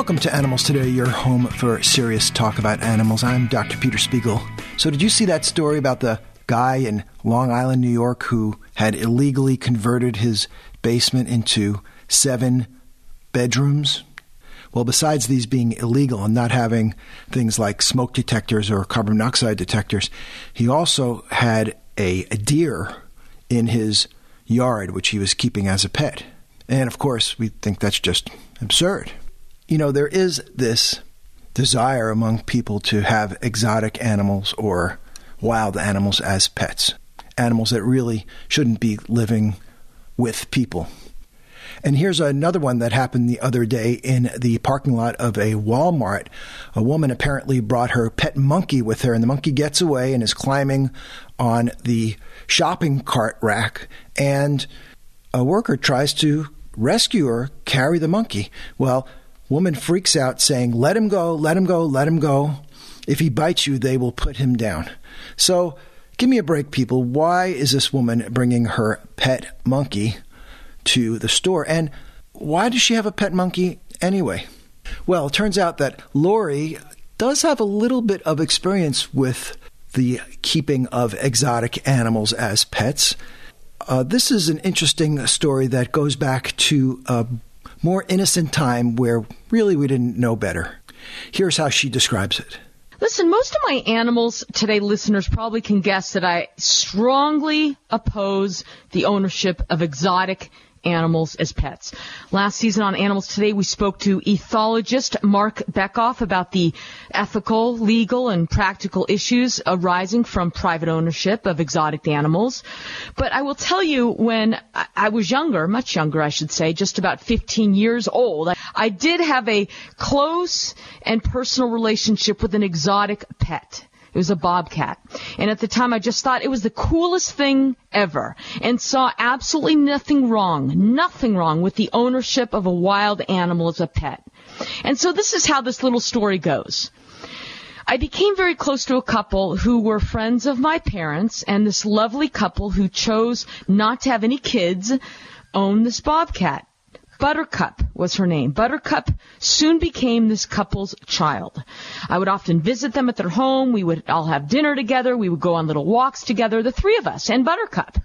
Welcome to Animals Today, your home for serious talk about animals. I'm Dr. Peter Spiegel. So, did you see that story about the guy in Long Island, New York, who had illegally converted his basement into seven bedrooms? Well, besides these being illegal and not having things like smoke detectors or carbon monoxide detectors, he also had a, deer in his yard, which he was keeping as a pet. And of course, we think that's just absurd. You know, there is this desire among people to have exotic animals or wild animals as pets, animals that really shouldn't be living with people. And here's another one that happened the other day in the parking lot of a Walmart. A woman apparently brought her pet monkey with her, and the monkey gets away and is climbing on the shopping cart rack. And a worker tries to rescue her, carry the monkey. Well, Woman freaks out, saying, Let him go, let him go, let him go. If he bites you, they will put him down. So, give me a break, people. Why is this woman bringing her pet monkey to the store? And why does she have a pet monkey anyway? Well, it turns out that Lori does have a little bit of experience with the keeping of exotic animals as pets. Uh, this is an interesting story that goes back to a more innocent time where really we didn't know better. Here's how she describes it. Listen, most of my animals today listeners probably can guess that I strongly oppose the ownership of exotic animals as pets. Last season on Animals Today, we spoke to ethologist Marc Bekoff about the ethical, legal, and practical issues arising from private ownership of exotic animals. But I will tell you, when I was younger, much younger, I should say, just about 15 years old, I did have a close and personal relationship with an exotic pet. It was a bobcat. And at the time I just thought it was the coolest thing ever and saw absolutely nothing wrong, nothing wrong with the ownership of a wild animal as a pet. And so this is how this little story goes. I became very close to a couple who were friends of my parents and this lovely couple who chose not to have any kids own this bobcat. Buttercup was her name. Buttercup soon became this couple's child. I would often visit them at their home. We would all have dinner together. We would go on little walks together, the three of us, and Buttercup.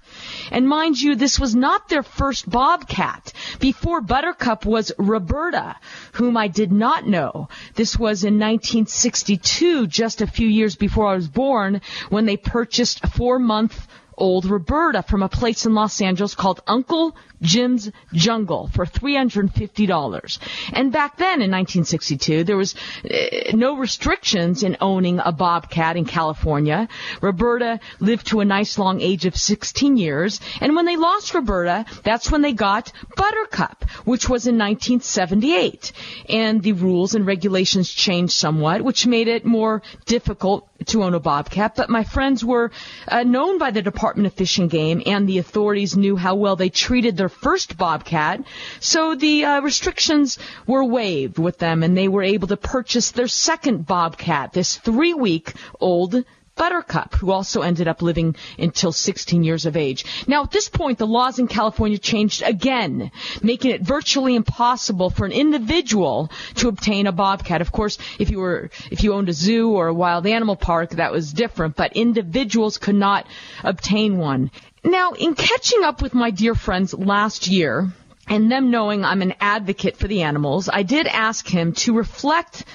And mind you, this was not their first bobcat. Before Buttercup was Roberta, whom I did not know. This was in 1962, just a few years before I was born, when they purchased a four month old Roberta from a place in Los Angeles called Uncle Jim's Jungle for $350. And back then in 1962, there was uh, no restrictions in owning a bobcat in California. Roberta lived to a nice long age of 16 years. And when they lost Roberta, that's when they got Buttercup, which was in 1978. And the rules and regulations changed somewhat, which made it more difficult to own a bobcat. But my friends were uh, known by the Department of Fish and Game and the authorities knew how well they treated their first bobcat, so the uh, restrictions were waived with them, and they were able to purchase their second bobcat, this three-week-old Buttercup, who also ended up living until 16 years of age. Now, at this point, the laws in California changed again, making it virtually impossible for an individual to obtain a bobcat. Of course, if you were, if you owned a zoo or a wild animal park, that was different, but individuals could not obtain one. Now, in catching up with my dear friends last year, and them knowing I'm an advocate for the animals, I did ask him to reflect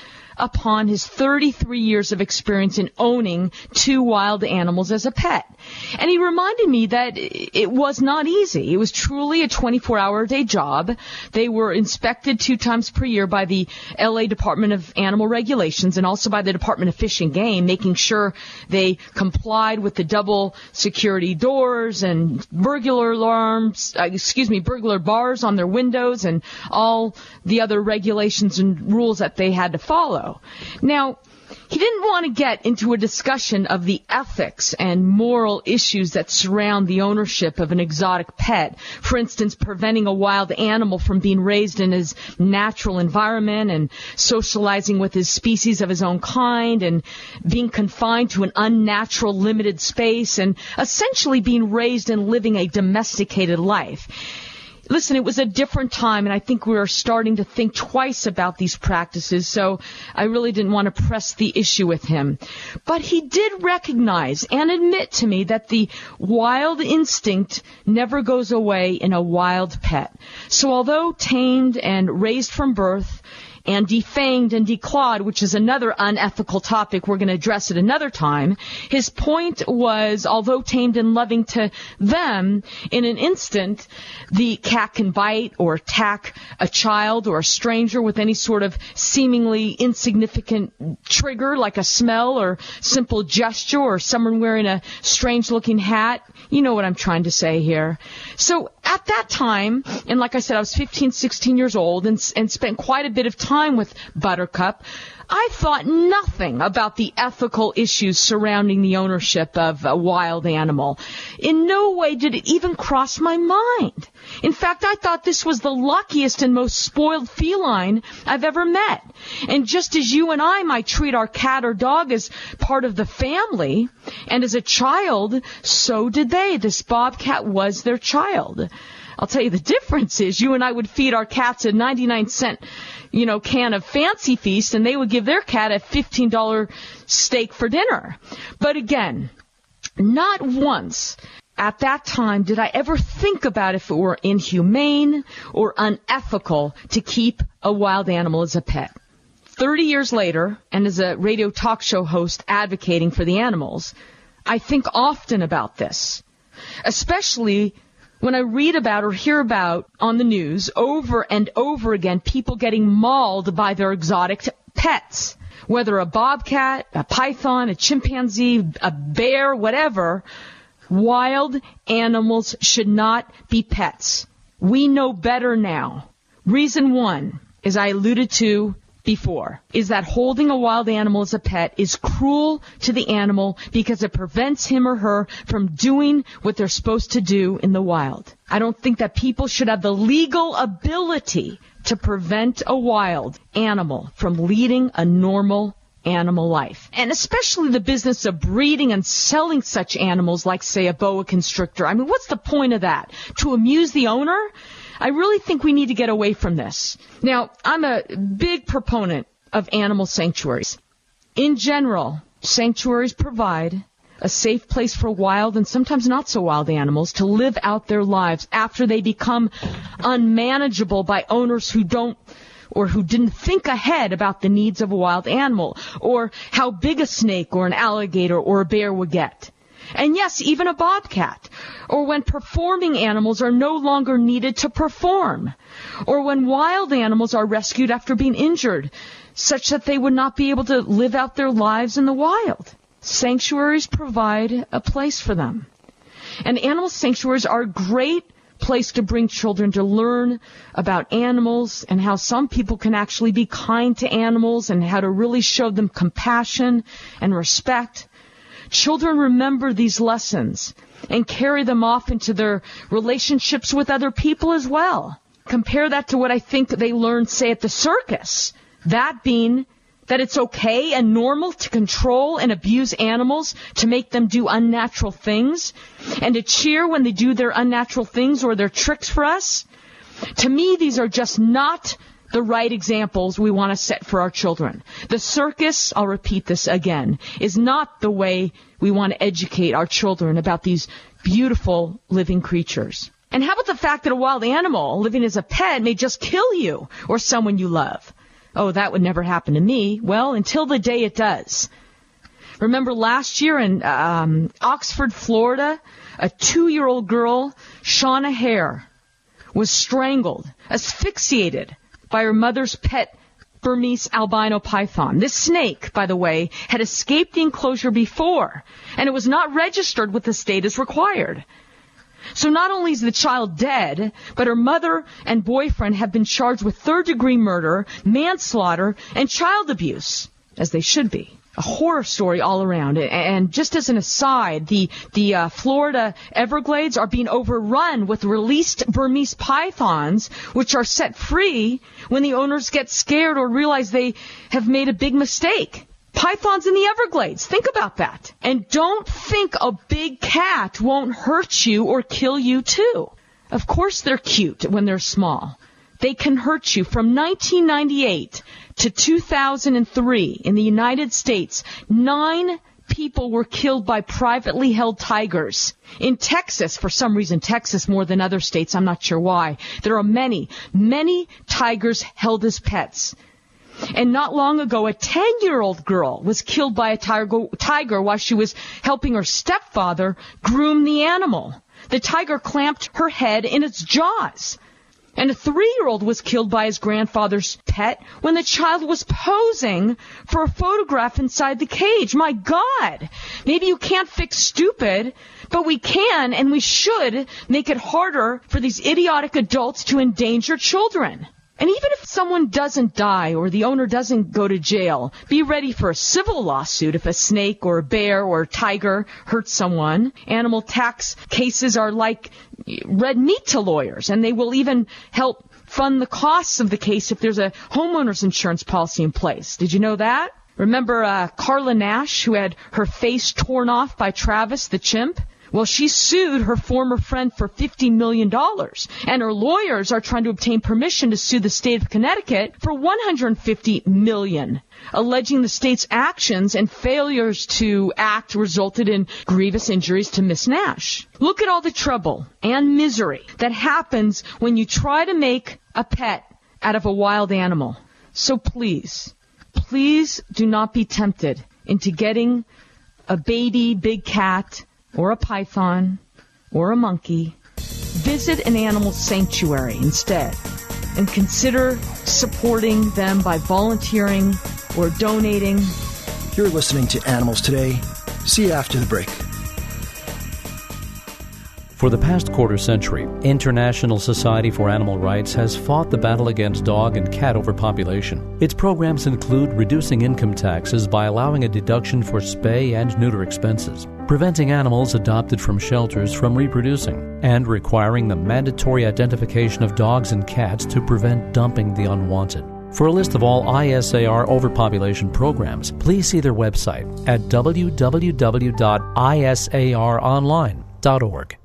upon his 33 years of experience in owning two wild animals as a pet. And he reminded me that it was not easy. It was truly a 24 hour a day job. They were inspected two times per year by the LA Department of Animal Regulations and also by the Department of Fish and Game, making sure they complied with the double security doors and burglar alarms, uh, excuse me, burglar bars on their windows and all the other regulations and rules that they had to follow. Now, he didn't want to get into a discussion of the ethics and moral issues that surround the ownership of an exotic pet. For instance, preventing a wild animal from being raised in his natural environment and socializing with his species of his own kind and being confined to an unnatural limited space and essentially being raised and living a domesticated life. Listen, it was a different time, and I think we are starting to think twice about these practices, so I really didn't want to press the issue with him. But he did recognize and admit to me that the wild instinct never goes away in a wild pet. So although tamed and raised from birth, and defanged and declawed, which is another unethical topic we're going to address at another time. His point was, although tamed and loving to them, in an instant, the cat can bite or attack a child or a stranger with any sort of seemingly insignificant trigger, like a smell or simple gesture or someone wearing a strange looking hat. You know what I'm trying to say here. So at that time, and like I said, I was 15, 16 years old and, and spent quite a bit of time with Buttercup. I thought nothing about the ethical issues surrounding the ownership of a wild animal. In no way did it even cross my mind. In fact, I thought this was the luckiest and most spoiled feline I've ever met. And just as you and I might treat our cat or dog as part of the family, and as a child, so did they. This bobcat was their child. I'll tell you the difference is you and I would feed our cats a 99 cent you know, can of Fancy Feast and they would give their cat a $15 steak for dinner. But again, not once at that time did I ever think about if it were inhumane or unethical to keep a wild animal as a pet. 30 years later, and as a radio talk show host advocating for the animals, I think often about this, especially when I read about or hear about on the news over and over again people getting mauled by their exotic pets, whether a bobcat, a python, a chimpanzee, a bear, whatever, wild animals should not be pets. We know better now. Reason one, as I alluded to before is that holding a wild animal as a pet is cruel to the animal because it prevents him or her from doing what they're supposed to do in the wild. I don't think that people should have the legal ability to prevent a wild animal from leading a normal animal life. And especially the business of breeding and selling such animals like say a boa constrictor. I mean, what's the point of that? To amuse the owner? I really think we need to get away from this. Now, I'm a big proponent of animal sanctuaries. In general, sanctuaries provide a safe place for wild and sometimes not so wild animals to live out their lives after they become unmanageable by owners who don't or who didn't think ahead about the needs of a wild animal or how big a snake or an alligator or a bear would get. And yes, even a bobcat. Or when performing animals are no longer needed to perform. Or when wild animals are rescued after being injured, such that they would not be able to live out their lives in the wild. Sanctuaries provide a place for them. And animal sanctuaries are a great place to bring children to learn about animals and how some people can actually be kind to animals and how to really show them compassion and respect. Children remember these lessons and carry them off into their relationships with other people as well. Compare that to what I think they learned, say, at the circus. That being that it's okay and normal to control and abuse animals to make them do unnatural things and to cheer when they do their unnatural things or their tricks for us. To me, these are just not the right examples we want to set for our children. The circus, I'll repeat this again, is not the way we want to educate our children about these beautiful living creatures. And how about the fact that a wild animal living as a pet may just kill you or someone you love? Oh, that would never happen to me. Well, until the day it does. Remember last year in um, Oxford, Florida, a two-year-old girl, Shauna Hare, was strangled, asphyxiated by her mother's pet Burmese albino python. This snake, by the way, had escaped the enclosure before, and it was not registered with the state as required. So not only is the child dead, but her mother and boyfriend have been charged with third degree murder, manslaughter, and child abuse, as they should be a horror story all around. And just as an aside, the the uh, Florida Everglades are being overrun with released Burmese pythons, which are set free when the owners get scared or realize they have made a big mistake. Pythons in the Everglades. Think about that. And don't think a big cat won't hurt you or kill you too. Of course they're cute when they're small. They can hurt you. From 1998 to 2003 in the United States, nine people were killed by privately held tigers. In Texas, for some reason, Texas more than other states, I'm not sure why, there are many, many tigers held as pets. And not long ago, a 10 year old girl was killed by a tiger, tiger while she was helping her stepfather groom the animal. The tiger clamped her head in its jaws. And a three year old was killed by his grandfather's pet when the child was posing for a photograph inside the cage. My God! Maybe you can't fix stupid, but we can and we should make it harder for these idiotic adults to endanger children. And even someone doesn't die or the owner doesn't go to jail, be ready for a civil lawsuit if a snake or a bear or a tiger hurts someone. Animal tax cases are like red meat to lawyers, and they will even help fund the costs of the case if there's a homeowner's insurance policy in place. Did you know that? Remember uh, Charla Nash, who had her face torn off by Travis the chimp? Well, she sued her former friend for $50 million, and her lawyers are trying to obtain permission to sue the state of Connecticut for 150 million, alleging the state's actions and failures to act resulted in grievous injuries to Miss Nash. Look at all the trouble and misery that happens when you try to make a pet out of a wild animal. So please, please do not be tempted into getting a baby big cat or a python or a monkey, visit an animal sanctuary instead and consider supporting them by volunteering or donating. You're listening to Animals Today. See you after the break. For the past quarter century, International Society for Animal Rights has fought the battle against dog and cat overpopulation. Its programs include reducing income taxes by allowing a deduction for spay and neuter expenses, preventing animals adopted from shelters from reproducing, and requiring the mandatory identification of dogs and cats to prevent dumping the unwanted. For a list of all ISAR overpopulation programs, please see their website at www.isaronline.org.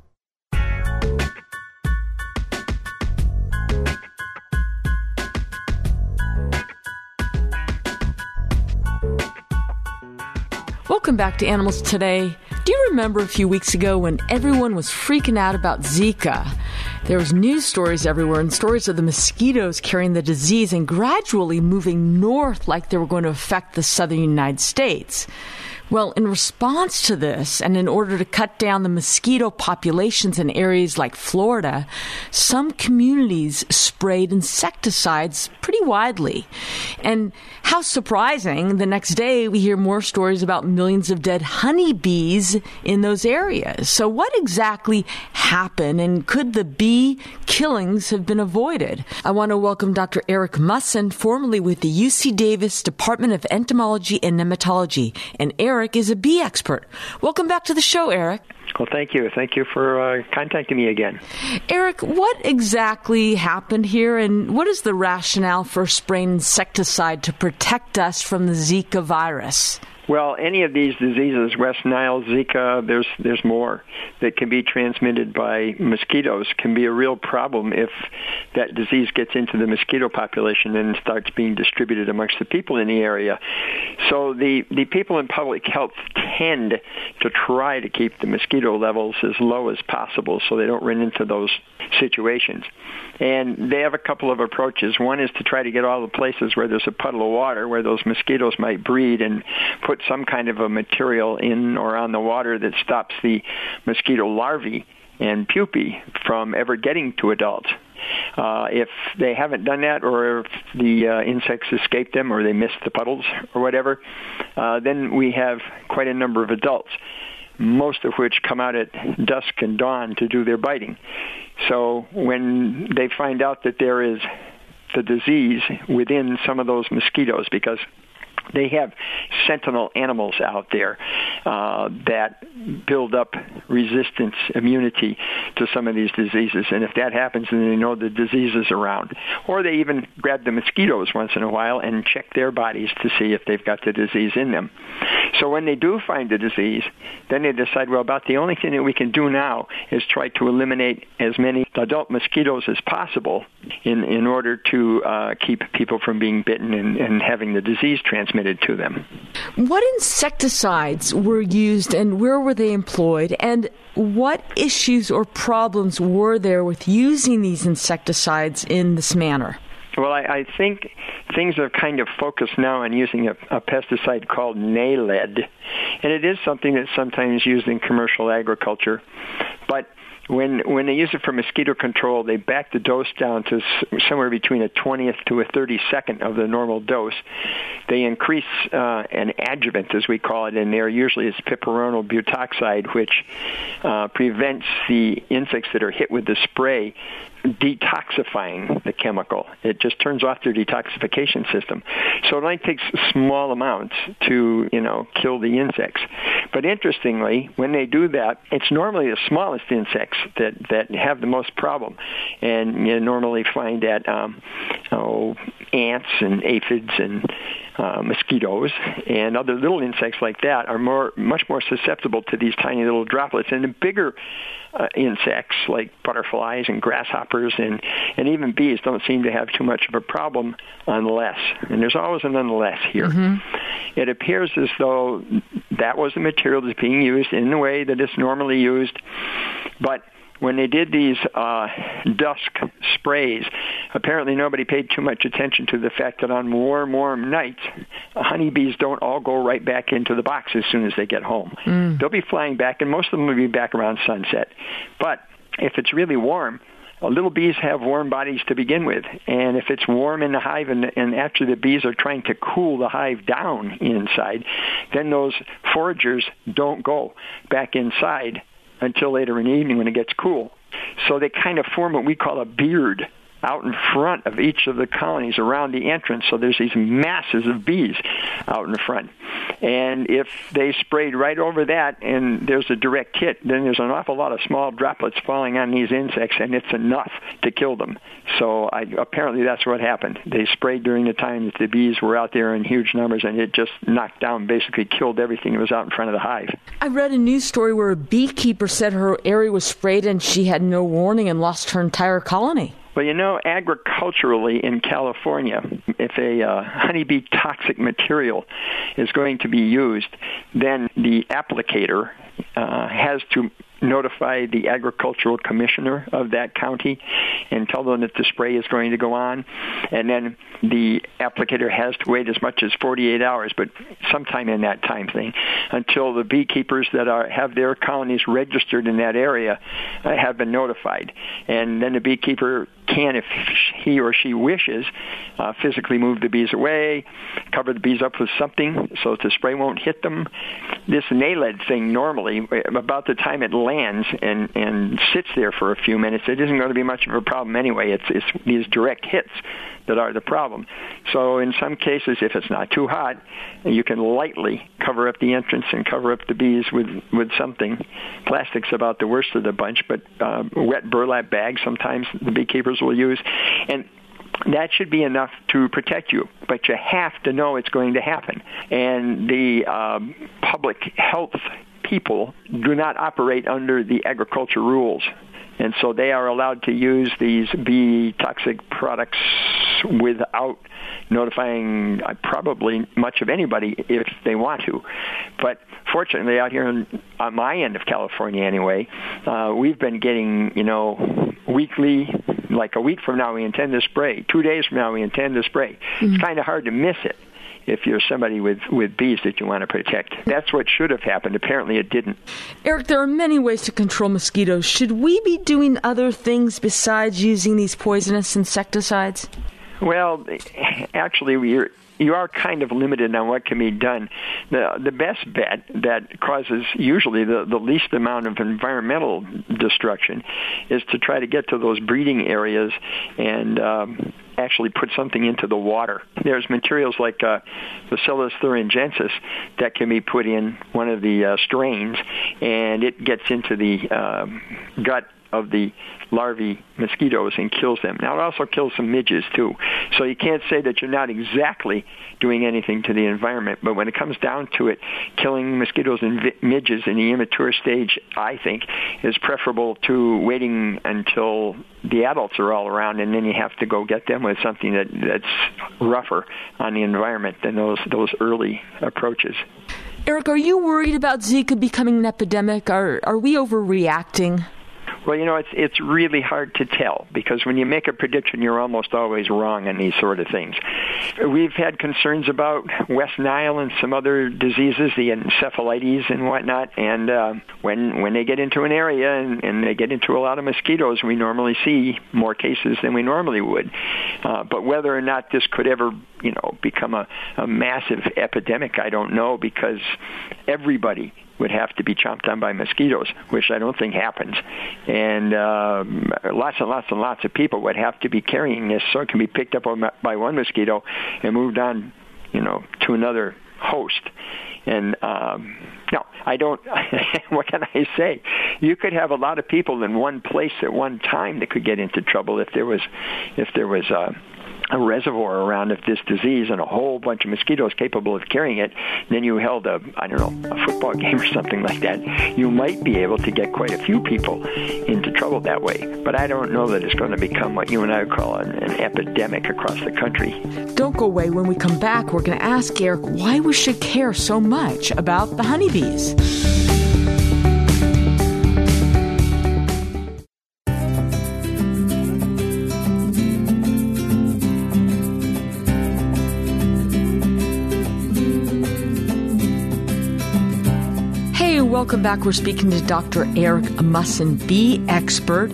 Welcome back to Animals Today. Do you remember a few weeks ago when everyone was freaking out about Zika? There was news stories everywhere and stories of the mosquitoes carrying the disease and gradually moving north like they were going to affect the southern United States. Well, in response to this, and in order to cut down the mosquito populations in areas like Florida, some communities sprayed insecticides pretty widely. And how surprising, the next day we hear more stories about millions of dead honeybees in those areas. So, what exactly happened, and could the bee killings have been avoided? I want to welcome Dr. Eric Mussen, formerly with the UC Davis Department of Entomology and Nematology. And Eric Eric is a bee expert. Welcome back to the show, Eric. Well, thank you. Thank you for uh, contacting me again. Eric, what exactly happened here, and what is the rationale for spraying insecticide to protect us from the Zika virus? Well, any of these diseases, West Nile, Zika, there's there's more that can be transmitted by mosquitoes can be a real problem if that disease gets into the mosquito population and starts being distributed amongst the people in the area. So the the people in public health tend to try to keep the mosquito levels as low as possible so they don't run into those situations. And they have a couple of approaches. One is to try to get all the places where there's a puddle of water where those mosquitoes might breed and put some kind of a material in or on the water that stops the mosquito larvae and pupae from ever getting to adults. Uh, if they haven't done that, or if the uh, insects escape them, or they miss the puddles, or whatever, uh, then we have quite a number of adults, most of which come out at dusk and dawn to do their biting. So when they find out that there is the disease within some of those mosquitoes, because they have sentinel animals out there uh, that build up resistance immunity to some of these diseases. And if that happens, then they know the disease is around. Or they even grab the mosquitoes once in a while and check their bodies to see if they've got the disease in them. So when they do find the disease, then they decide, well, about the only thing that we can do now is try to eliminate as many adult mosquitoes as possible in, in order to uh, keep people from being bitten and, and having the disease transmitted to them. What insecticides were used and where were they employed? And what issues or problems were there with using these insecticides in this manner? Well, I, I think things are kind of focused now on using a, a pesticide called Naled, and it is something that's sometimes used in commercial agriculture. But when when they use it for mosquito control, they back the dose down to somewhere between a 20th to a 32nd of the normal dose. They increase uh, an adjuvant, as we call it in there. Usually it's piperonyl butoxide, which uh, prevents the insects that are hit with the spray detoxifying the chemical. It just turns off their detoxification system. So it only takes small amounts to, you know, kill the insects. But interestingly, when they do that, it's normally the smallest insects that, that have the most problem. And you normally find that um, oh, ants and aphids and uh, mosquitoes and other little insects like that are more much more susceptible to these tiny little droplets. And the bigger uh, insects like butterflies and grasshoppers and and even bees don't seem to have too much of a problem unless and there's always an unless here. Mm-hmm. It appears as though that was the material that's being used in the way that it's normally used, but when they did these uh, dusk sprays, apparently nobody paid too much attention to the fact that on warm, warm nights, honeybees don't all go right back into the box as soon as they get home. Mm. They'll be flying back, and most of them will be back around sunset. But if it's really warm, little bees have warm bodies to begin with, and if it's warm in the hive and, and after the bees are trying to cool the hive down inside, then those foragers don't go back inside until later in the evening when it gets cool. So they kind of form what we call a beard out in front of each of the colonies around the entrance. So there's these masses of bees out in front. And if they sprayed right over that and there's a direct hit, then there's an awful lot of small droplets falling on these insects, and it's enough to kill them. So I, apparently that's what happened. They sprayed during the time that the bees were out there in huge numbers, and it just knocked down, basically killed everything that was out in front of the hive. I read a news story where a beekeeper said her area was sprayed and she had no warning and lost her entire colony. Well, you know, agriculturally in California, if a uh, honeybee toxic material is going to be used, then the applicator uh, has to notify the agricultural commissioner of that county and tell them that the spray is going to go on. And then the applicator has to wait as much as 48 hours, but sometime in that time thing, until the beekeepers that are have their colonies registered in that area uh, have been notified. And then the beekeeper can, if he or she wishes, uh, physically move the bees away, cover the bees up with something so that the spray won't hit them. This NALED thing normally, about the time it lands and, and sits there for a few minutes, it isn't going to be much of a problem anyway. It's, it's these direct hits that are the problem. So in some cases, if it's not too hot, you can lightly cover up the entrance and cover up the bees with, with something. Plastic's about the worst of the bunch, but uh, wet burlap bags sometimes the beekeepers will use. And that should be enough to protect you, but you have to know it's going to happen. And the um, public health people do not operate under the agriculture rules. And so they are allowed to use these bee toxic products without notifying uh, probably much of anybody if they want to. But fortunately, out here in, on my end of California, anyway, uh, we've been getting you know weekly. Like a week from now, we intend to spray. Two days from now, we intend to spray. Mm-hmm. It's kind of hard to miss it if you're somebody with, with bees that you want to protect. That's what should have happened. Apparently, it didn't. Eric, there are many ways to control mosquitoes. Should we be doing other things besides using these poisonous insecticides? Well, actually, we're you are kind of limited on what can be done. The the best bet that causes usually the, the least amount of environmental destruction is to try to get to those breeding areas and um, actually put something into the water. There's materials like uh, Bacillus thuringiensis that can be put in one of the uh, strains, and it gets into the uh, gut of the larvae mosquitoes and kills them. Now it also kills some midges too. So you can't say that you're not exactly doing anything to the environment. But when it comes down to it, killing mosquitoes and midges in the immature stage, I think, is preferable to waiting until the adults are all around, and then you have to go get them with something that that's rougher on the environment than those those early approaches. Eric, are you worried about Zika becoming an epidemic? Are are we overreacting? Well, you know, it's it's really hard to tell because when you make a prediction, you're almost always wrong on these sort of things. We've had concerns about West Nile and some other diseases, the encephalitis and whatnot. And uh, when when they get into an area and, and they get into a lot of mosquitoes, we normally see more cases than we normally would. Uh, but whether or not this could ever, you know, become a, a massive epidemic, I don't know because everybody would have to be chomped on by mosquitoes, which I don't think happens. And um, lots and lots and lots of people would have to be carrying this so it can be picked up by one mosquito and moved on, you know, to another host. And um, no, I don't. what can I say? You could have a lot of people in one place at one time that could get into trouble if there was, if there was. Uh, a reservoir around of this disease and a whole bunch of mosquitoes capable of carrying it, then you held a, I don't know, a football game or something like that, you might be able to get quite a few people into trouble that way. But I don't know that it's going to become what you and I would call an, an epidemic across the country. Don't go away. When we come back, we're going to ask Eric why we should care so much about the honeybees. Welcome back. We're speaking to Dr. Eric Mussen, bee expert.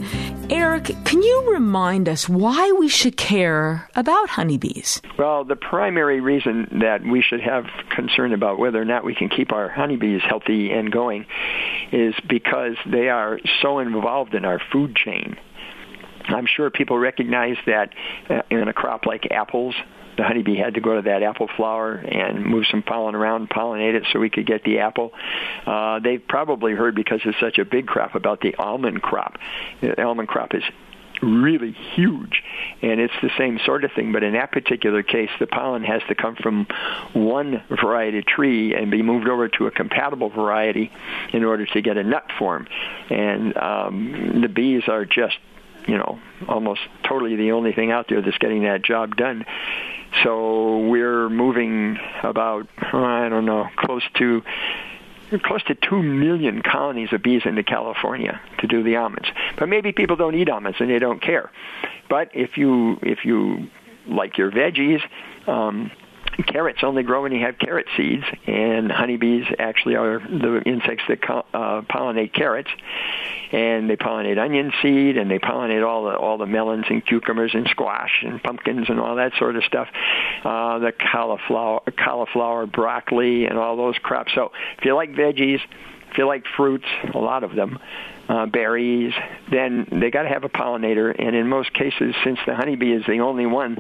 Eric, can you remind us why we should care about honeybees? Well, the primary reason that we should have concern about whether or not we can keep our honeybees healthy and going is because they are so involved in our food chain. I'm sure people recognize that uh, in a crop like apples, the honeybee had to go to that apple flower and move some pollen around, pollinate it so we could get the apple. Uh, they've probably heard because it's such a big crop about the almond crop. The almond crop is really huge and it's the same sort of thing but in that particular case the pollen has to come from one variety tree and be moved over to a compatible variety in order to get a nut form and um, the bees are just you know almost totally the only thing out there that's getting that job done so we're moving about, I don't know, close to close to 2 million colonies of bees into California to do the almonds. But maybe people don't eat almonds and they don't care. But if you if you like your veggies, um, carrots only grow when you have carrot seeds, and honeybees actually are the insects that uh, pollinate carrots, and they pollinate onion seed, and they pollinate all the all the melons and cucumbers and squash and pumpkins and all that sort of stuff, uh, the cauliflower, cauliflower, broccoli, and all those crops. So if you like veggies, if you like fruits, a lot of them, uh, berries, then they got to have a pollinator. And in most cases, since the honeybee is the only one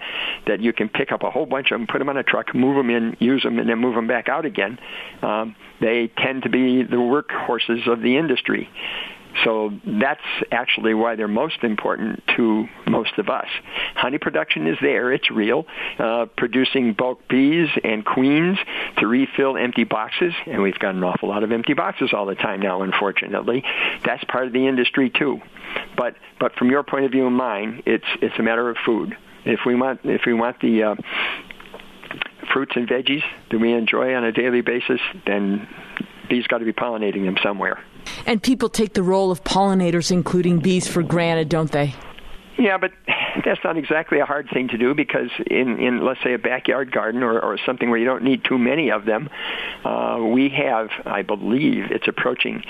that you can pick up a whole bunch of them, put them on a truck, move them in, use them, and then move them back out again, um, they tend to be the workhorses of the industry. So that's actually why they're most important to most of us. Honey production is there, it's real. Uh, producing bulk bees and queens to refill empty boxes, and we've got an awful lot of empty boxes all the time now, unfortunately. That's part of the industry too. But but from your point of view and mine, it's it's a matter of food. If we want if we want the uh, fruits and veggies that we enjoy on a daily basis, then bees got to be pollinating them somewhere. And people take the role of pollinators, including bees, for granted, don't they? Yeah, but that's not exactly a hard thing to do because in, in let's say a backyard garden or, or something where you don't need too many of them, uh, we have, I believe, it's approaching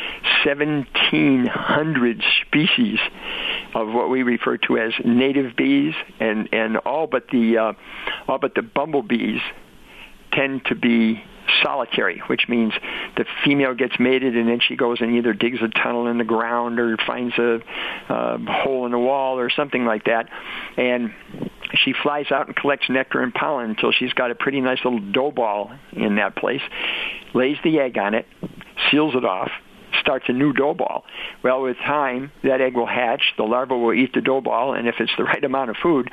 1,700 species of what we refer to as native bees, and and all but the uh, all but the bumblebees tend to be solitary, which means the female gets mated and then she goes and either digs a tunnel in the ground or finds a, hole in the wall or something like that. And she flies out and collects nectar and pollen until she's got a pretty nice little dough ball in that place, lays the egg on it, seals it off, starts a new dough ball. Well, with time, that egg will hatch, the larva will eat the dough ball, and if it's the right amount of food,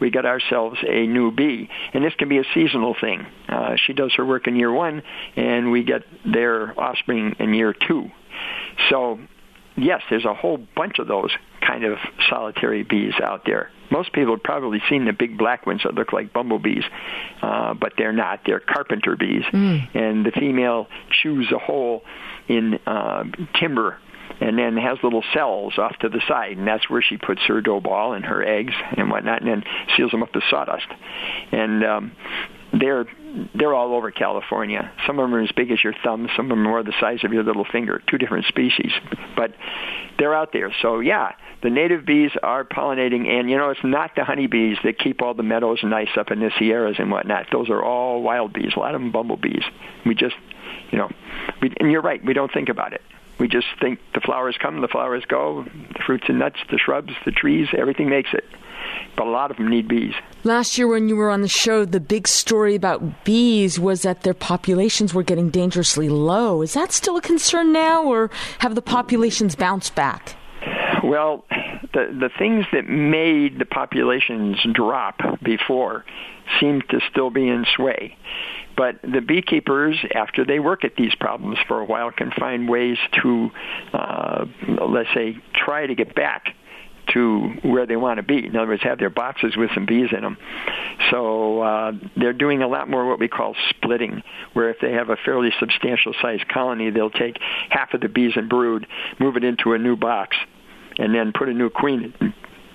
we get ourselves a new bee. And this can be a seasonal thing. Uh, she does her work in year one, and we get their offspring in year two. So, yes, there's a whole bunch of those kind of solitary bees out there. Most people have probably seen the big black ones that look like bumblebees, uh, but they're not. They're carpenter bees, mm. and the female chews a hole in uh, timber and then has little cells off to the side, and that's where she puts her dough ball and her eggs and whatnot, and then seals them up with sawdust. And um, they're they're all over California. Some of them are as big as your thumb. Some of them are the size of your little finger. Two different species, but they're out there. So yeah, the native bees are pollinating, and you know it's not the honeybees that keep all the meadows nice up in the Sierras and whatnot. Those are all wild bees. A lot of them bumblebees. We just, you know, we, and you're right. We don't think about it. We just think the flowers come, the flowers go, the fruits and nuts, the shrubs, the trees, everything makes it. But a lot of them need bees. Last year, when you were on the show, the big story about bees was that their populations were getting dangerously low. Is that still a concern now, or have the populations bounced back? Well, the the things that made the populations drop before seem to still be in sway. But the beekeepers, after they work at these problems for a while, can find ways to, uh, let's say, try to get back to where they want to be. In other words, have their boxes with some bees in them. So uh, they're doing a lot more what we call splitting, where if they have a fairly substantial sized colony, they'll take half of the bees and brood, move it into a new box, and then put a new queen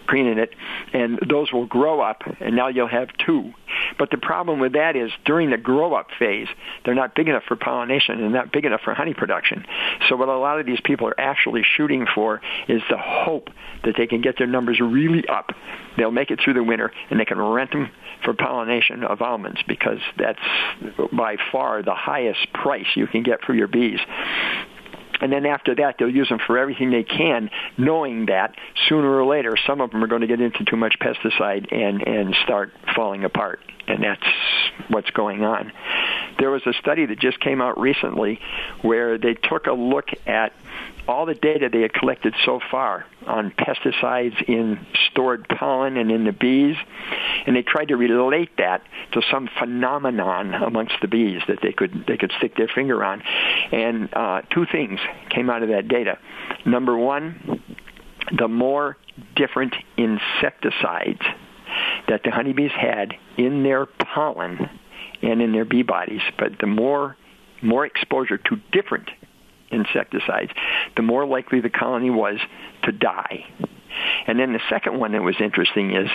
queen in it, and those will grow up, and now you'll have two. But the problem with that is during the grow up phase, they're not big enough for pollination and not big enough for honey production. So what a lot of these people are actually shooting for is the hope that they can get their numbers really up. They'll make it through the winter, and they can rent them for pollination of almonds because that's by far the highest price you can get for your bees. And then after that, they'll use them for everything they can, knowing that sooner or later, some of them are going to get into too much pesticide and, and start falling apart. And that's what's going on. There was a study that just came out recently where they took a look at all the data they had collected so far on pesticides in stored pollen and in the bees, and they tried to relate that to some phenomenon amongst the bees that they could they could stick their finger on. And uh, two things came out of that data. Number one, the more different insecticides that the honeybees had in their pollen and in their bee bodies, but the more more exposure to different insecticides, the more likely the colony was to die. And then the second one that was interesting is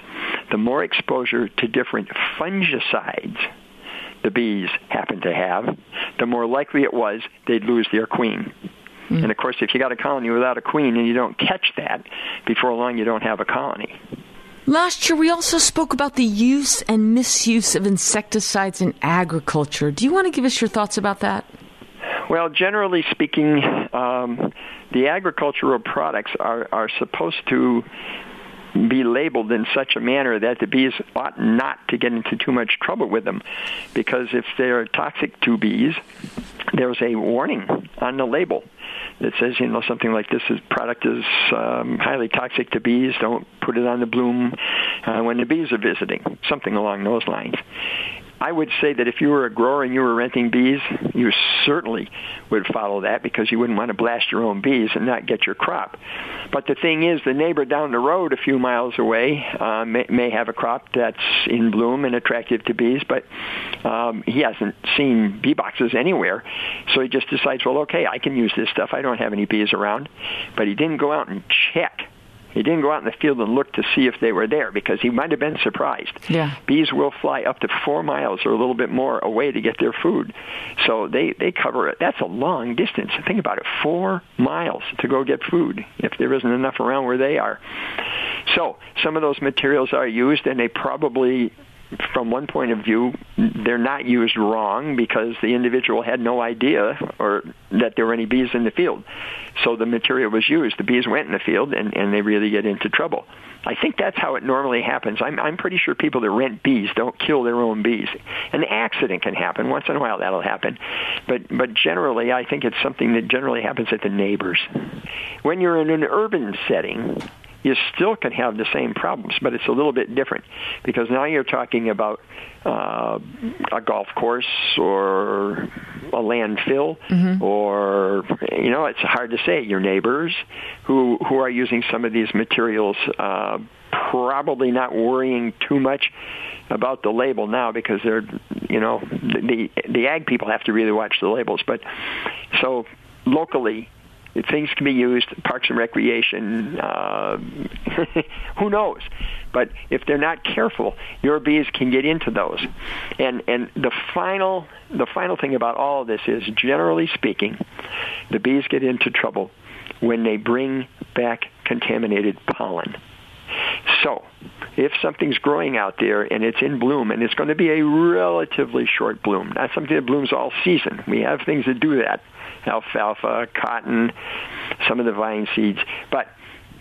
the more exposure to different fungicides the bees happened to have, the more likely it was they'd lose their queen. Mm. And of course, if you got a colony without a queen and you don't catch that, before long you don't have a colony. Last year, we also spoke about the use and misuse of insecticides in agriculture. Do you want to give us your thoughts about that? Well, generally speaking, um, the agricultural products are, are supposed to be labeled in such a manner that the bees ought not to get into too much trouble with them. Because if they're toxic to bees, there's a warning on the label that says, you know, something like this is, product is um, highly toxic to bees. Don't put it on the bloom uh, when the bees are visiting. Something along those lines. I would say that if you were a grower and you were renting bees, you certainly would follow that because you wouldn't want to blast your own bees and not get your crop. But the thing is, the neighbor down the road a few miles away uh, may, may have a crop that's in bloom and attractive to bees, but um, he hasn't seen bee boxes anywhere. So he just decides, well, okay, I can use this stuff. I don't have any bees around. But he didn't go out and check he didn't go out in the field and look to see if they were there because he might have been surprised. Yeah. Bees will fly up to four miles or a little bit more away to get their food. So they, they cover it. That's a long distance. Think about it. Four miles to go get food if there isn't enough around where they are. So some of those materials are used and they probably from one point of view, they're not used wrong because the individual had no idea or that there were any bees in the field. So the material was used. The bees went in the field, and, and they really get into trouble. I think that's how it normally happens. I'm, I'm pretty sure people that rent bees don't kill their own bees. An accident can happen. Once in a while that'll happen. But, but generally, I think it's something that generally happens at the neighbors. When you're in an urban setting, you still can have the same problems, but it's a little bit different because now you're talking about uh, a golf course or a landfill mm-hmm. or you know it's hard to say your neighbors who who are using some of these materials uh, probably not worrying too much about the label now because they're you know the the ag people have to really watch the labels but so locally things can be used, parks and recreation, uh, who knows? But if they're not careful, your bees can get into those. And and the final the final thing about all of this is, generally speaking, the bees get into trouble when they bring back contaminated pollen. So, if something's growing out there and it's in bloom and it's going to be a relatively short bloom, not something that blooms all season. We have things that do that alfalfa, cotton, some of the vine seeds. But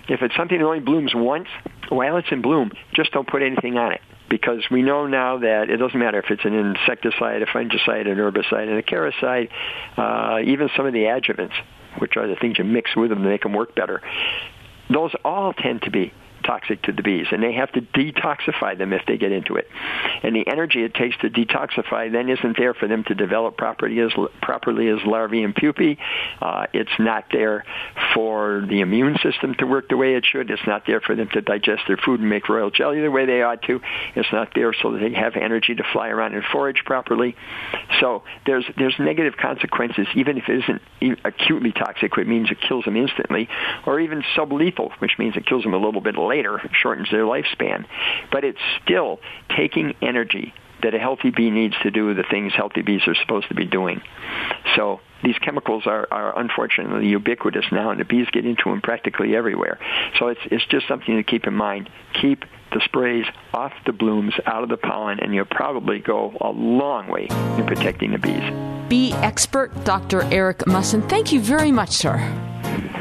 if it's something that only blooms once, while it's in bloom, just don't put anything on it. Because we know now that it doesn't matter if it's an insecticide, a fungicide, an herbicide, an acaricide, uh, even some of the adjuvants, which are the things you mix with them to make them work better. Those all tend to be toxic to the bees, and they have to detoxify them if they get into it. And the energy it takes to detoxify then isn't there for them to develop properly as properly as larvae and pupae. Uh, it's not there for the immune system to work the way it should. It's not there for them to digest their food and make royal jelly the way they ought to. It's not there so that they have energy to fly around and forage properly. So there's there's negative consequences, even if it isn't acutely toxic, which means it kills them instantly, or even sublethal, which means it kills them a little bit later later, shortens their lifespan. But it's still taking energy that a healthy bee needs to do the things healthy bees are supposed to be doing. So these chemicals are, are unfortunately ubiquitous now, and the bees get into them practically everywhere. So it's, it's just something to keep in mind. Keep the sprays off the blooms, out of the pollen, and you'll probably go a long way in protecting the bees. Bee expert Dr. Eric Mussen, thank you very much, sir.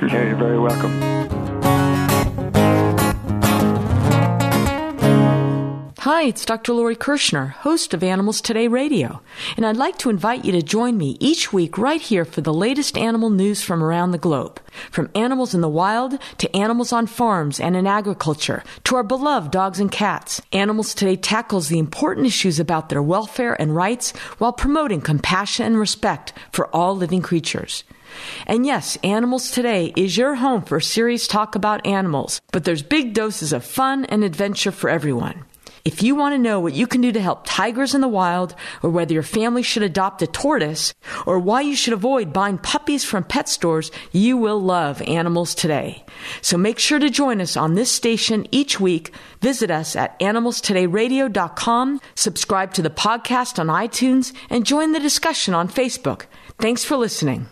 You're very welcome. Hi, it's Dr. Lori Kirschner, host of Animals Today Radio, and I'd like to invite you to join me each week right here for the latest animal news from around the globe. From animals in the wild to animals on farms and in agriculture to our beloved dogs and cats, Animals Today tackles the important issues about their welfare and rights while promoting compassion and respect for all living creatures. And yes, Animals Today is your home for serious talk about animals, but there's big doses of fun and adventure for everyone. If you want to know what you can do to help tigers in the wild, or whether your family should adopt a tortoise, or why you should avoid buying puppies from pet stores, you will love Animals Today. So make sure to join us on this station each week. Visit us at animalstodayradio.com, subscribe to the podcast on iTunes, and join the discussion on Facebook. Thanks for listening.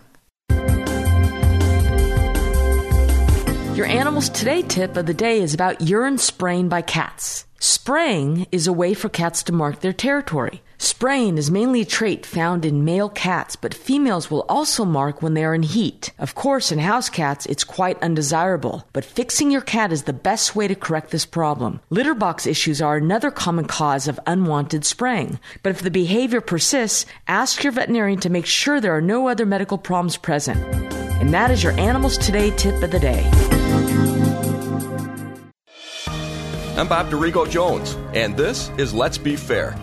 Your Animals Today tip of the day is about urine spraying by cats. Spraying is a way for cats to mark their territory. Spraying is mainly a trait found in male cats, but females will also mark when they are in heat. Of course, in house cats, it's quite undesirable, but fixing your cat is the best way to correct this problem. Litter box issues are another common cause of unwanted spraying, but if the behavior persists, ask your veterinarian to make sure there are no other medical problems present. And that is your Animals Today tip of the day. I'm Bob Dorigo Jones, and this is Let's Be Fair.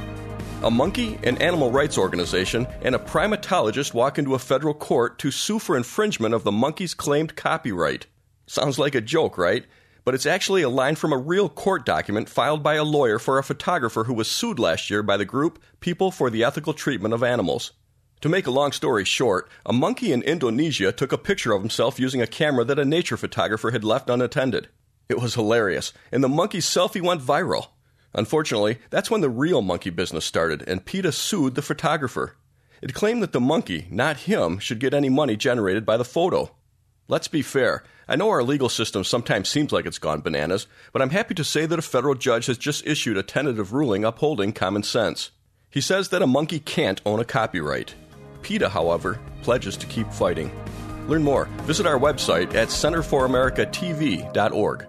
A monkey, an animal rights organization, and a primatologist walk into a federal court to sue for infringement of the monkey's claimed copyright. Sounds like a joke, right? But it's actually a line from a real court document filed by a lawyer for a photographer who was sued last year by the group People for the Ethical Treatment of Animals. To make a long story short, a monkey in Indonesia took a picture of himself using a camera that a nature photographer had left unattended. It was hilarious, and the monkey selfie went viral. Unfortunately, that's when the real monkey business started, and PETA sued the photographer. It claimed that the monkey, not him, should get any money generated by the photo. Let's be fair. I know our legal system sometimes seems like it's gone bananas, but I'm happy to say that a federal judge has just issued a tentative ruling upholding common sense. He says that a monkey can't own a copyright. PETA, however, pledges to keep fighting. Learn more. Visit our website at centerforamericatv.org.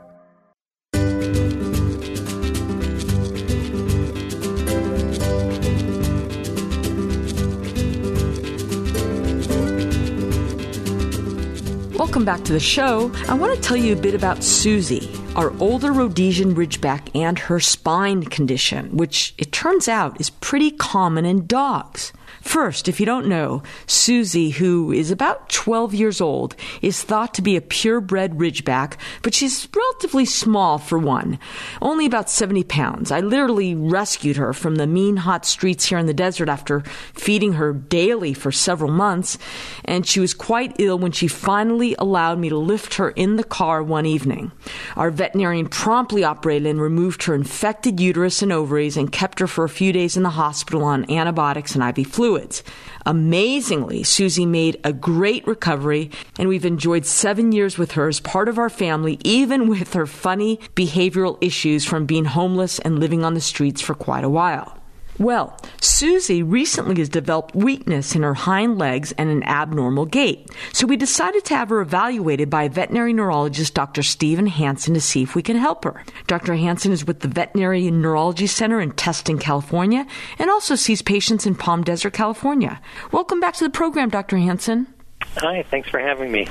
Welcome back to the show. I want to tell you a bit about Susie, our older Rhodesian Ridgeback, and her spine condition, which it turns out is pretty common in dogs. First, if you don't know, Susie, who is about 12 years old, is thought to be a purebred Ridgeback, but she's relatively small for one, only about 70 pounds. I literally rescued her from the mean hot streets here in the desert after feeding her daily for several months, and she was quite ill when she finally allowed me to lift her in the car one evening. Our veterinarian promptly operated and removed her infected uterus and ovaries and kept her for a few days in the hospital on antibiotics and IV fluid fluids. Amazingly, Susie made a great recovery, and we've enjoyed seven years with her as part of our family, even with her funny behavioral issues from being homeless and living on the streets for quite a while. Well, Susie recently has developed weakness in her hind legs and an abnormal gait. So we decided to have her evaluated by veterinary neurologist Dr. Stephen Hansen to see if we can help her. Dr. Hansen is with the Veterinary Neurology Center in Tustin, California, and also sees patients in Palm Desert, California. Welcome back to the program, Dr. Hansen. Hi, thanks for having me.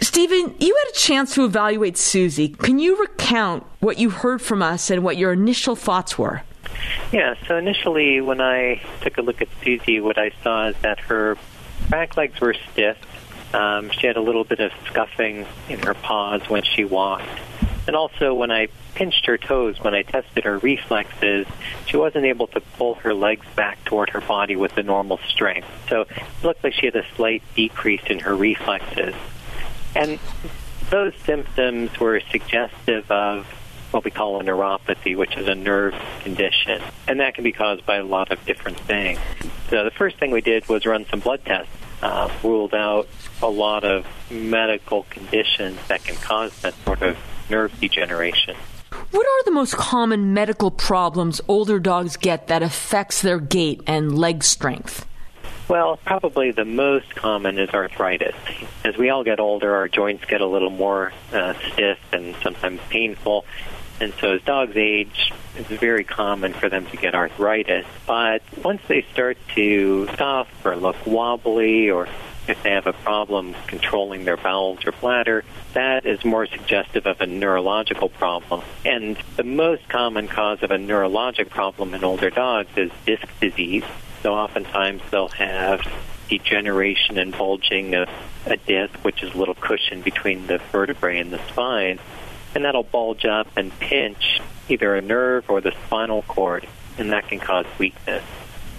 Stephen, you had a chance to evaluate Susie. Can you recount what you heard from us and what your initial thoughts were? Yeah, so initially when I took a look at Susie, what I saw is that her back legs were stiff. Um, she had a little bit of scuffing in her paws when she walked. And also when I pinched her toes, when I tested her reflexes, she wasn't able to pull her legs back toward her body with the normal strength. So it looked like she had a slight decrease in her reflexes. And those symptoms were suggestive of what we call a neuropathy, which is a nerve condition. And that can be caused by a lot of different things. So the first thing we did was run some blood tests, uh, ruled out a lot of medical conditions that can cause that sort of nerve degeneration. What are the most common medical problems older dogs get that affects their gait and leg strength? Well, probably the most common is arthritis. As we all get older, our joints get a little more uh, stiff and sometimes painful, and so as dogs age, it's very common for them to get arthritis. But once they start to scuff or look wobbly or if they have a problem controlling their bowels or bladder, that is more suggestive of a neurological problem. And the most common cause of a neurologic problem in older dogs is disc disease. So oftentimes they'll have degeneration and bulging of a disc, which is a little cushion between the vertebrae and the spine and that'll bulge up and pinch either a nerve or the spinal cord, and that can cause weakness.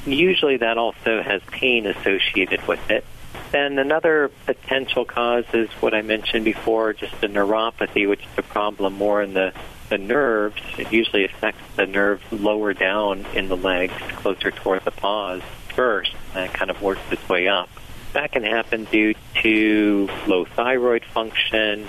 Usually that also has pain associated with it. Then another potential cause is what I mentioned before, just a neuropathy, which is a problem more in the, the nerves. It usually affects the nerve lower down in the legs, closer toward the paws first, and it kind of works its way up. That can happen due to low thyroid function,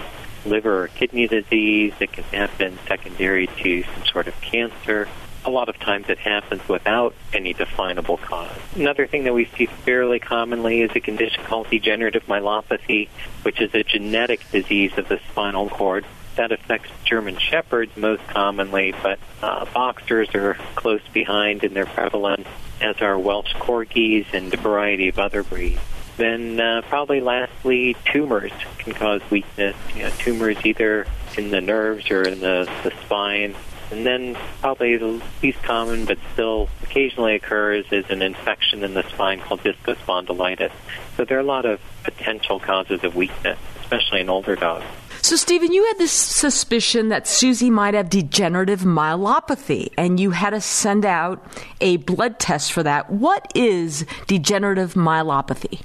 liver or kidney disease. It can happen secondary to some sort of cancer. A lot of times it happens without any definable cause. Another thing that we see fairly commonly is a condition called degenerative myelopathy, which is a genetic disease of the spinal cord that affects German Shepherds most commonly, but uh, Boxers are close behind in their prevalence, as are Welsh Corgis and a variety of other breeds. Then uh, probably lastly, tumors can cause weakness. You know, tumors either in the nerves or in the, the spine. And then probably the least common but still occasionally occurs is an infection in the spine called discospondylitis. So there are a lot of potential causes of weakness, especially in older dogs. So, Stephen, you had this suspicion that Susie might have degenerative myelopathy, and you had to send out a blood test for that. What is degenerative myelopathy?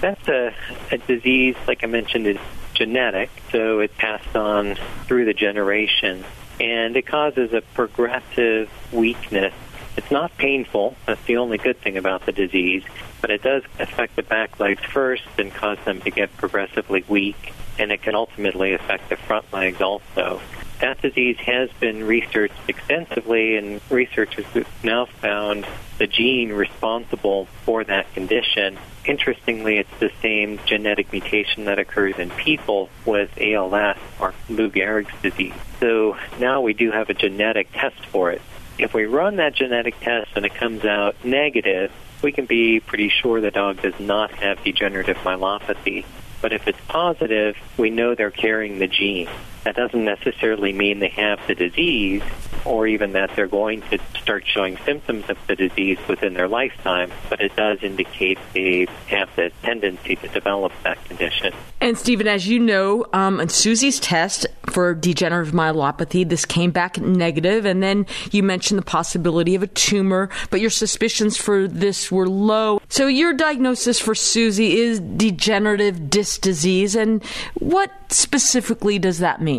That's a, a disease, like I mentioned, is genetic, so it's passed on through the generation, and it causes a progressive weakness It's not painful. That's the only good thing about the disease, but it does affect the back legs first and cause them to get progressively weak, and it can ultimately affect the front legs also. That disease has been researched extensively, and researchers have now found the gene responsible for that condition. Interestingly, it's the same genetic mutation that occurs in people with ALS or Lou Gehrig's disease. So now we do have a genetic test for it. If we run that genetic test and it comes out negative, we can be pretty sure the dog does not have degenerative myelopathy. But if it's positive, we know they're carrying the gene. That doesn't necessarily mean they have the disease or even that they're going to start showing symptoms of the disease within their lifetime, but it does indicate they have the tendency to develop that condition. And Stephen, as you know, um, Susie's test for degenerative myelopathy, this came back negative, and then you mentioned the possibility of a tumor, but your suspicions for this were low. So your diagnosis for Susie is degenerative disc disease, and what specifically does that mean?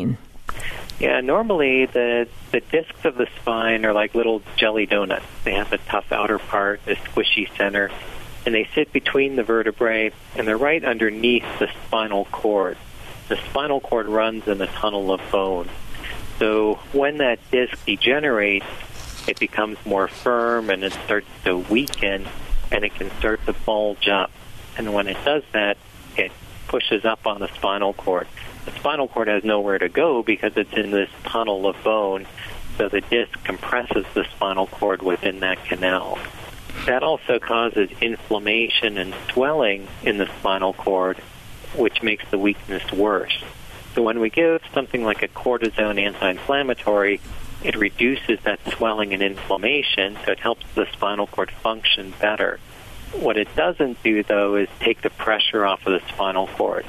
Yeah, normally the the discs of the spine are like little jelly donuts. They have a tough outer part, a squishy center, and they sit between the vertebrae and they're right underneath the spinal cord. The spinal cord runs in a tunnel of bone. So when that disc degenerates, it becomes more firm and it starts to weaken and it can start to bulge up. And when it does that, it pushes up on the spinal cord the spinal cord has nowhere to go because it's in this tunnel of bone. So the disc compresses the spinal cord within that canal. That also causes inflammation and swelling in the spinal cord, which makes the weakness worse. So when we give something like a cortisone anti-inflammatory, it reduces that swelling and inflammation, so it helps the spinal cord function better. What it doesn't do, though, is take the pressure off of the spinal cord.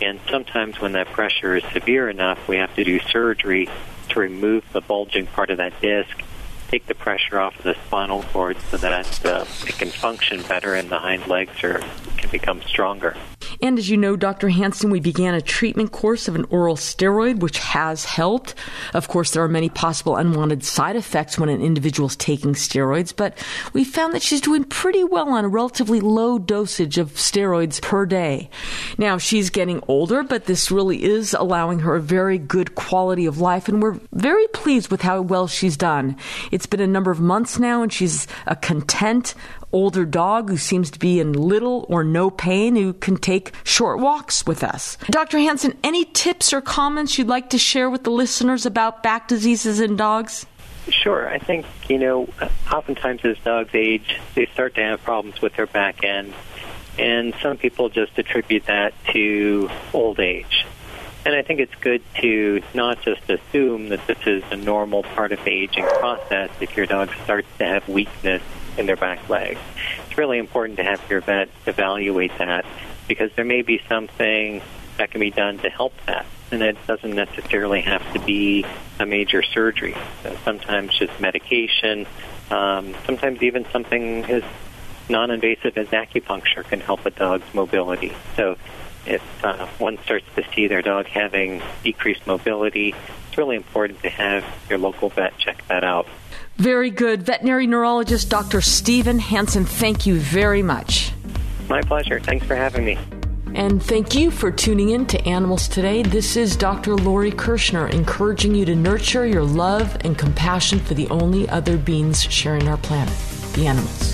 And sometimes when that pressure is severe enough, we have to do surgery to remove the bulging part of that disc, take the pressure off of the spinal cord so that uh, it can function better and the hind legs are, can become stronger. And as you know, Dr. Hansen, we began a treatment course of an oral steroid, which has helped. Of course, there are many possible unwanted side effects when an individual is taking steroids, but we found that she's doing pretty well on a relatively low dosage of steroids per day. Now, she's getting older, but this really is allowing her a very good quality of life, and we're very pleased with how well she's done. It's been a number of months now, and she's a content, older dog who seems to be in little or no pain who can take short walks with us. Dr. Hansen, any tips or comments you'd like to share with the listeners about back diseases in dogs? Sure. I think, you know, oftentimes as dogs age, they start to have problems with their back end. And some people just attribute that to old age. And I think it's good to not just assume that this is a normal part of the aging process if your dog starts to have weakness in their back leg. It's really important to have your vet evaluate that because there may be something that can be done to help that. And it doesn't necessarily have to be a major surgery. So sometimes just medication, um, sometimes even something as non-invasive as acupuncture can help a dog's mobility. So if uh, one starts to see their dog having decreased mobility, it's really important to have your local vet check that out. Very good. Veterinary neurologist Dr. Stephen Hansen, thank you very much. My pleasure. Thanks for having me. And thank you for tuning in to Animals Today. This is Dr. Lori Kirschner encouraging you to nurture your love and compassion for the only other beings sharing our planet, the animals.